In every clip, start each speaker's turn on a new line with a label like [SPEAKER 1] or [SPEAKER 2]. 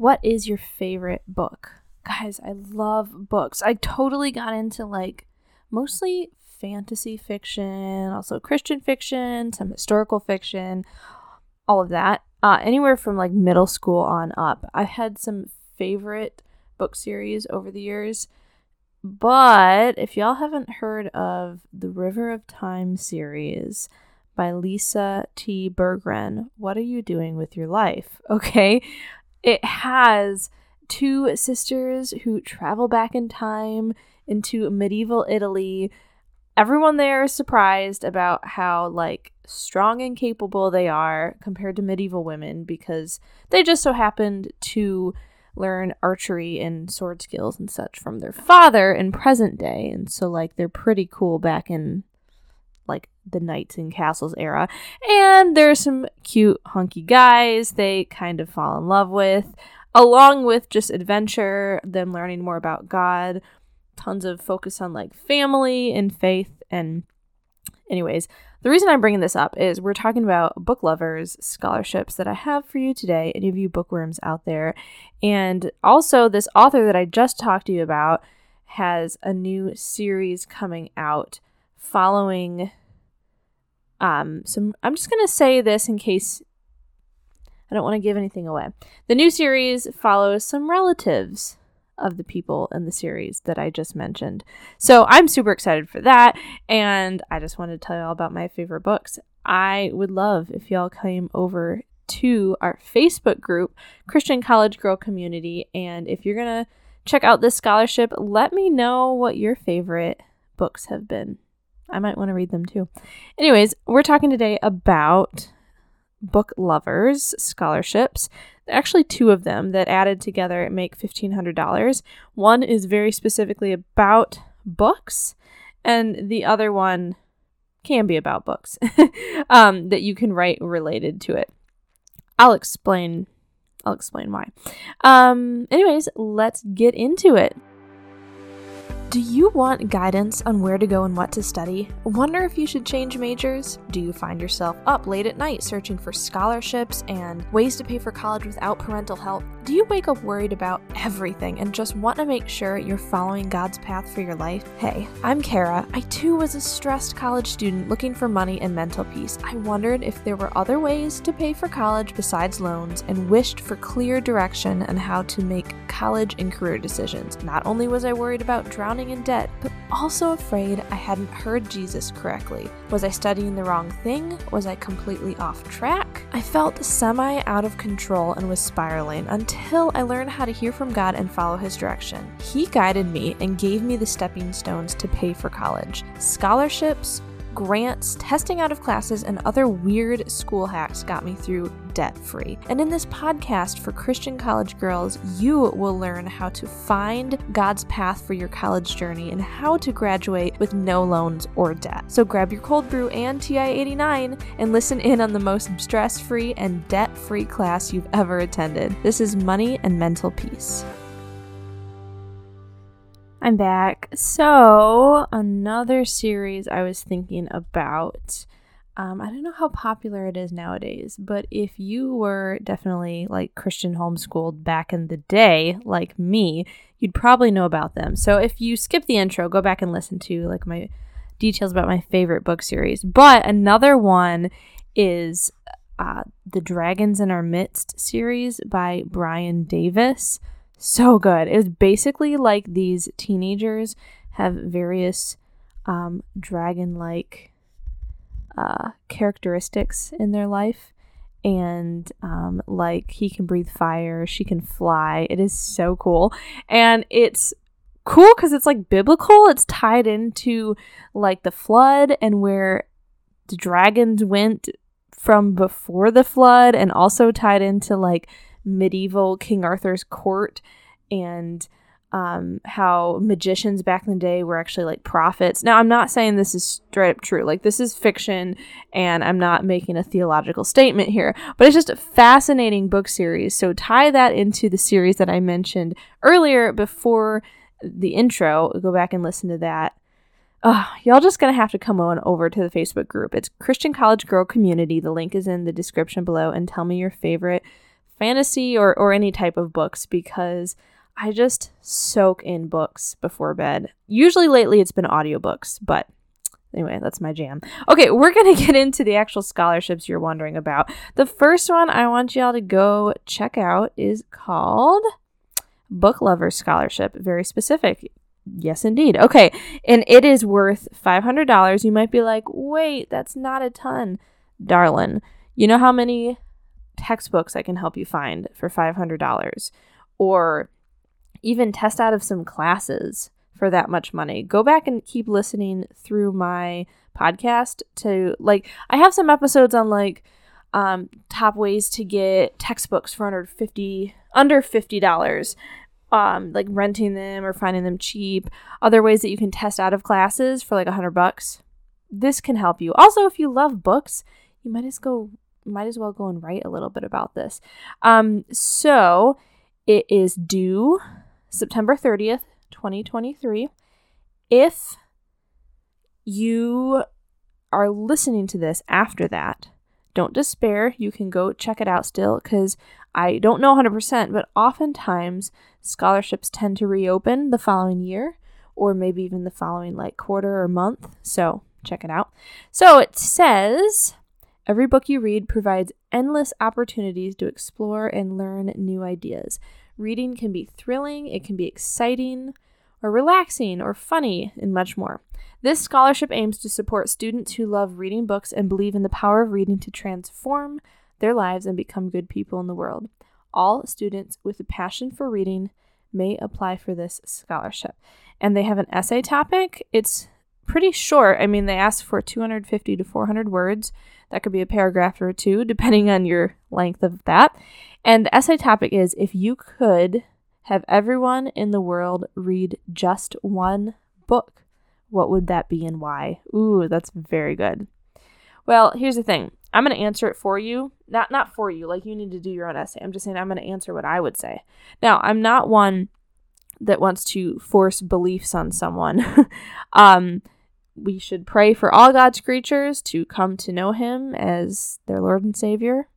[SPEAKER 1] what is your favorite book? Guys, I love books. I totally got into like mostly fantasy fiction, also Christian fiction, some historical fiction, all of that. Uh, anywhere from like middle school on up. I've had some favorite book series over the years. But if y'all haven't heard of the River of Time series by Lisa T. Bergren, what are you doing with your life? Okay. It has two sisters who travel back in time into medieval Italy. Everyone there is surprised about how like strong and capable they are compared to medieval women because they just so happened to learn archery and sword skills and such from their father in present day and so like they're pretty cool back in like the knights and castles era. And there's some cute hunky guys they kind of fall in love with along with just adventure them learning more about god. Tons of focus on like family and faith. And anyways the reason I'm bringing this up is we're talking about book lovers scholarships that I have for you today, any of you bookworms out there. And also, this author that I just talked to you about has a new series coming out following um some I'm just going to say this in case I don't want to give anything away. The new series follows some relatives of the people in the series that I just mentioned. So I'm super excited for that. And I just wanted to tell you all about my favorite books. I would love if y'all came over to our Facebook group, Christian College Girl Community. And if you're going to check out this scholarship, let me know what your favorite books have been. I might want to read them too. Anyways, we're talking today about book lovers scholarships actually two of them that added together make $1,500. One is very specifically about books, and the other one can be about books um, that you can write related to it. I'll explain. I'll explain why. Um, anyways, let's get into it. Do you want guidance on where to go and what to study? Wonder if you should change majors? Do you find yourself up late at night searching for scholarships and ways to pay for college without parental help? Do you wake up worried about everything and just want to make sure you're following God's path for your life? Hey, I'm Kara. I too was a stressed college student looking for money and mental peace. I wondered if there were other ways to pay for college besides loans and wished for clear direction on how to make college and career decisions. Not only was I worried about drowning in debt, but also afraid I hadn't heard Jesus correctly. Was I studying the wrong thing? Was I completely off track? I felt semi out of control and was spiraling until I learned how to hear from God and follow His direction. He guided me and gave me the stepping stones to pay for college scholarships, grants, testing out of classes, and other weird school hacks got me through debt free. And in this podcast for Christian college girls, you will learn how to find God's path for your college journey and how to graduate with no loans or debt. So grab your cold brew and TI 89 and listen in on the most stress free and debt free class you've ever attended. This is Money and Mental Peace. I'm back. So, another series I was thinking about. Um, I don't know how popular it is nowadays, but if you were definitely like Christian homeschooled back in the day, like me, you'd probably know about them. So, if you skip the intro, go back and listen to like my details about my favorite book series. But another one is uh, the Dragons in Our Midst series by Bryan Davis so good. It was basically like these teenagers have various um, dragon like uh, characteristics in their life. And um, like he can breathe fire, she can fly. It is so cool. And it's cool because it's like biblical. It's tied into like the flood and where the dragons went from before the flood, and also tied into like medieval King Arthur's court and um, how magicians back in the day were actually like prophets. Now, I'm not saying this is straight up true. Like, this is fiction, and I'm not making a theological statement here, but it's just a fascinating book series. So, tie that into the series that I mentioned earlier before the intro. Go back and listen to that. Uh, y'all just gonna have to come on over to the Facebook group. It's Christian College Girl Community. The link is in the description below, and tell me your favorite fantasy or, or any type of books because I just soak in books before bed. Usually lately it's been audiobooks, but anyway, that's my jam. Okay, we're going to get into the actual scholarships you're wondering about. The first one I want y'all to go check out is called Book Lover Scholarship. Very specific. Yes, indeed. Okay, and it is worth $500. You might be like, wait, that's not a ton. Darlin', you know how many textbooks I can help you find for $500? Or even test out of some classes for that much money. Go back and keep listening through my podcast to like I have some episodes on like um top ways to get textbooks for under 50 under $50 um like renting them or finding them cheap other ways that you can test out of classes for like a hundred bucks this can help you also if you love books you might as go might as well go and write a little bit about this um so it is due September 30th, 2023. If you are listening to this after that, don't despair. You can go check it out still because I don't know 100%, but oftentimes scholarships tend to reopen the following year or maybe even the following like quarter or month. So check it out. So it says every book you read provides endless opportunities to explore and learn new ideas. Reading can be thrilling, it can be exciting, or relaxing, or funny, and much more. This scholarship aims to support students who love reading books and believe in the power of reading to transform their lives and become good people in the world. All students with a passion for reading may apply for this scholarship. And they have an essay topic. It's pretty short. I mean, they ask for 250 to 400 words. That could be a paragraph or two, depending on your length of that. And the essay topic is if you could have everyone in the world read just one book, what would that be and why? Ooh, that's very good. Well, here's the thing. I'm going to answer it for you. Not not for you, like you need to do your own essay. I'm just saying I'm going to answer what I would say. Now, I'm not one that wants to force beliefs on someone. um we should pray for all God's creatures to come to know him as their Lord and Savior.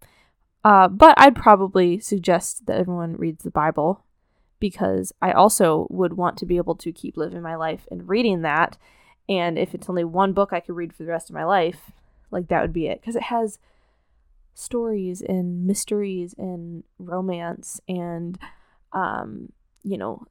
[SPEAKER 1] Uh, but I'd probably suggest that everyone reads the Bible because I also would want to be able to keep living my life and reading that. And if it's only one book I could read for the rest of my life, like that would be it. Because it has stories and mysteries and romance and, um, you know,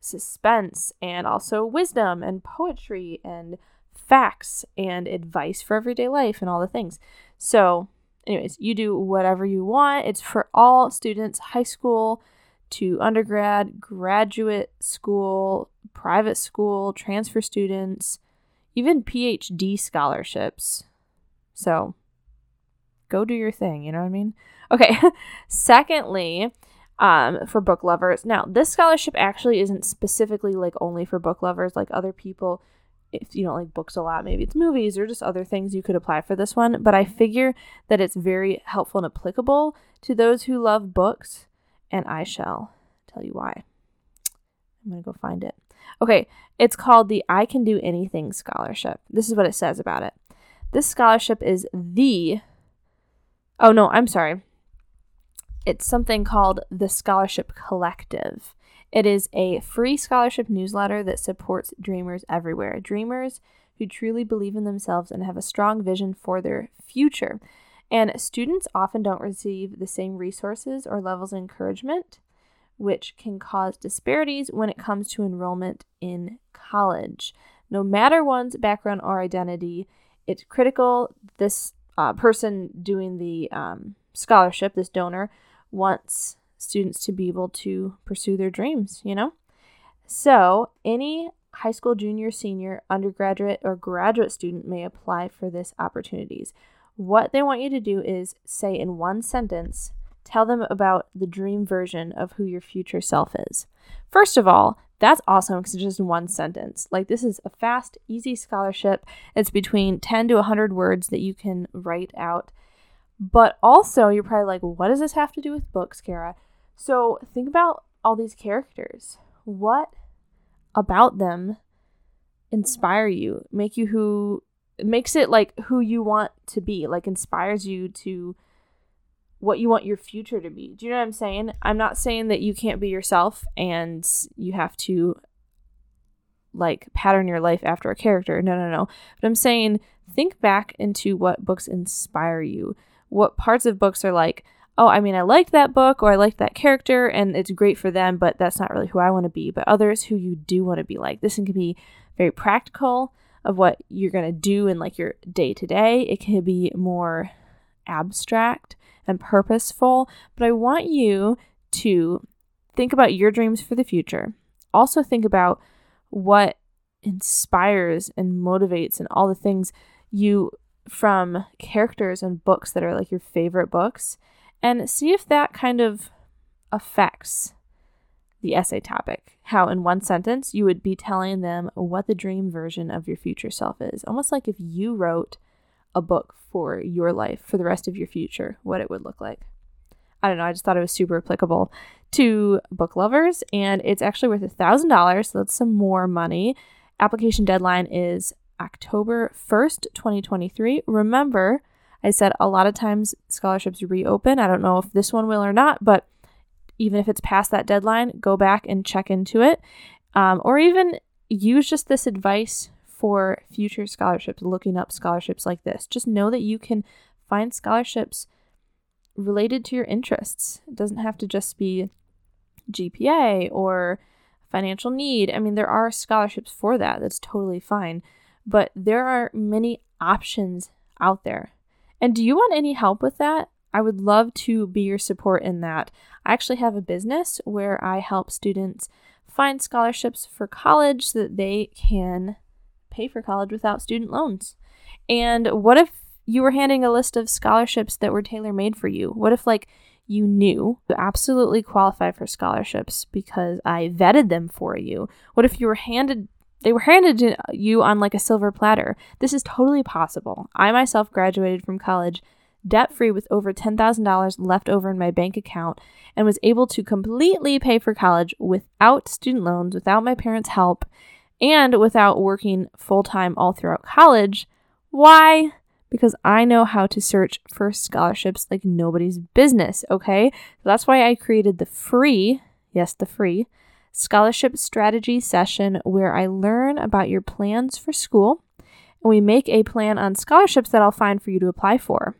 [SPEAKER 1] suspense and also wisdom and poetry and facts and advice for everyday life and all the things. So anyways, you do whatever you want. It's for all students, high school to undergrad, graduate school, private school, transfer students, even PhD scholarships. So go do your thing, you know what I mean? Okay. Secondly, um, for book lovers. Now, this scholarship actually isn't specifically like only for book lovers, like other people if you don't like books a lot, maybe it's movies or just other things you could apply for this one. But I figure that it's very helpful and applicable to those who love books, and I shall tell you why. I'm going to go find it. Okay, it's called the I Can Do Anything Scholarship. This is what it says about it. This scholarship is the. Oh, no, I'm sorry. It's something called the Scholarship Collective. It is a free scholarship newsletter that supports dreamers everywhere. Dreamers who truly believe in themselves and have a strong vision for their future. And students often don't receive the same resources or levels of encouragement, which can cause disparities when it comes to enrollment in college. No matter one's background or identity, it's critical this uh, person doing the um, scholarship, this donor, wants students to be able to pursue their dreams, you know? So, any high school junior, senior, undergraduate, or graduate student may apply for this opportunities. What they want you to do is say in one sentence, tell them about the dream version of who your future self is. First of all, that's awesome because it's just one sentence. Like, this is a fast, easy scholarship. It's between 10 to 100 words that you can write out. But also, you're probably like, what does this have to do with books, Kara? So think about all these characters. What about them inspire you, make you who makes it like who you want to be, like inspires you to what you want your future to be. Do you know what I'm saying? I'm not saying that you can't be yourself and you have to like pattern your life after a character. No, no, no. But I'm saying think back into what books inspire you. What parts of books are like, oh, I mean, I liked that book or I liked that character and it's great for them, but that's not really who I want to be. But others who you do want to be like. This can be very practical of what you're going to do in like your day to day. It can be more abstract and purposeful, but I want you to think about your dreams for the future. Also, think about what inspires and motivates and all the things you from characters and books that are like your favorite books and see if that kind of affects the essay topic. How, in one sentence, you would be telling them what the dream version of your future self is. Almost like if you wrote a book for your life, for the rest of your future, what it would look like. I don't know, I just thought it was super applicable to book lovers, and it's actually worth a $1,000, so that's some more money. Application deadline is October 1st, 2023. Remember, I said a lot of times scholarships reopen. I don't know if this one will or not, but even if it's past that deadline, go back and check into it. Um, or even use just this advice for future scholarships, looking up scholarships like this. Just know that you can find scholarships related to your interests. It doesn't have to just be GPA or financial need. I mean, there are scholarships for that. That's totally fine. But there are many options out there. And do you want any help with that? I would love to be your support in that. I actually have a business where I help students find scholarships for college so that they can pay for college without student loans. And what if you were handing a list of scholarships that were tailor made for you? What if, like, you knew you absolutely qualify for scholarships because I vetted them for you? What if you were handed they were handed to you on like a silver platter? This is totally possible. I myself graduated from college debt free with over $10,000 left over in my bank account and was able to completely pay for college without student loans, without my parents' help, and without working full time all throughout college. Why? Because I know how to search for scholarships like nobody's business, okay? So that's why I created the free, yes, the free, scholarship strategy session where I learn about your plans for school and we make a plan on scholarships that I'll find for you to apply for.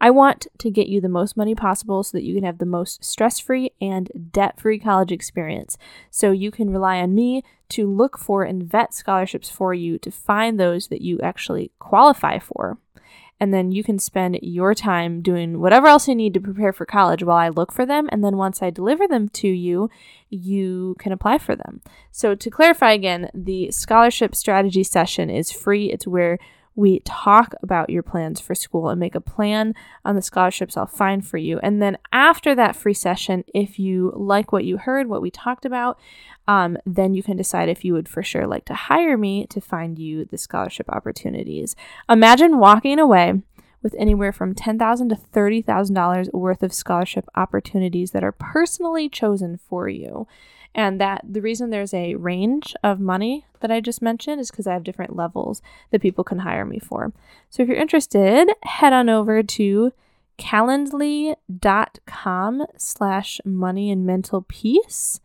[SPEAKER 1] I want to get you the most money possible so that you can have the most stress free and debt free college experience. So you can rely on me to look for and vet scholarships for you to find those that you actually qualify for. And then you can spend your time doing whatever else you need to prepare for college while I look for them. And then once I deliver them to you, you can apply for them. So, to clarify again, the scholarship strategy session is free. It's where we talk about your plans for school and make a plan on the scholarships I'll find for you. And then after that free session, if you like what you heard, what we talked about, um, then you can decide if you would for sure like to hire me to find you the scholarship opportunities. Imagine walking away with anywhere from $10,000 to $30,000 worth of scholarship opportunities that are personally chosen for you. And that the reason there's a range of money that I just mentioned is because I have different levels that people can hire me for. So if you're interested, head on over to calendly.com slash money and mental peace.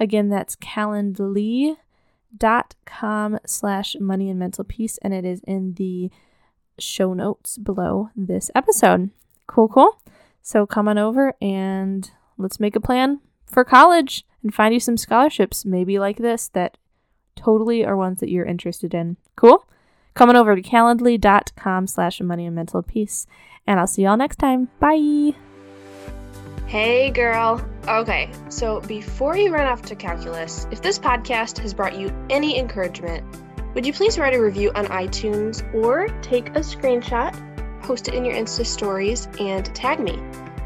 [SPEAKER 1] Again, that's calendly.com slash money and mental peace, and it is in the show notes below this episode. Cool, cool. So come on over and let's make a plan for college and find you some scholarships, maybe like this, that totally are ones that you're interested in. Cool? Come on over to calendly.com slash money and mental peace. And I'll see y'all next time. Bye.
[SPEAKER 2] Hey, girl. Okay, so before you run off to calculus, if this podcast has brought you any encouragement, would you please write a review on iTunes or take a screenshot, post it in your Insta stories, and tag me?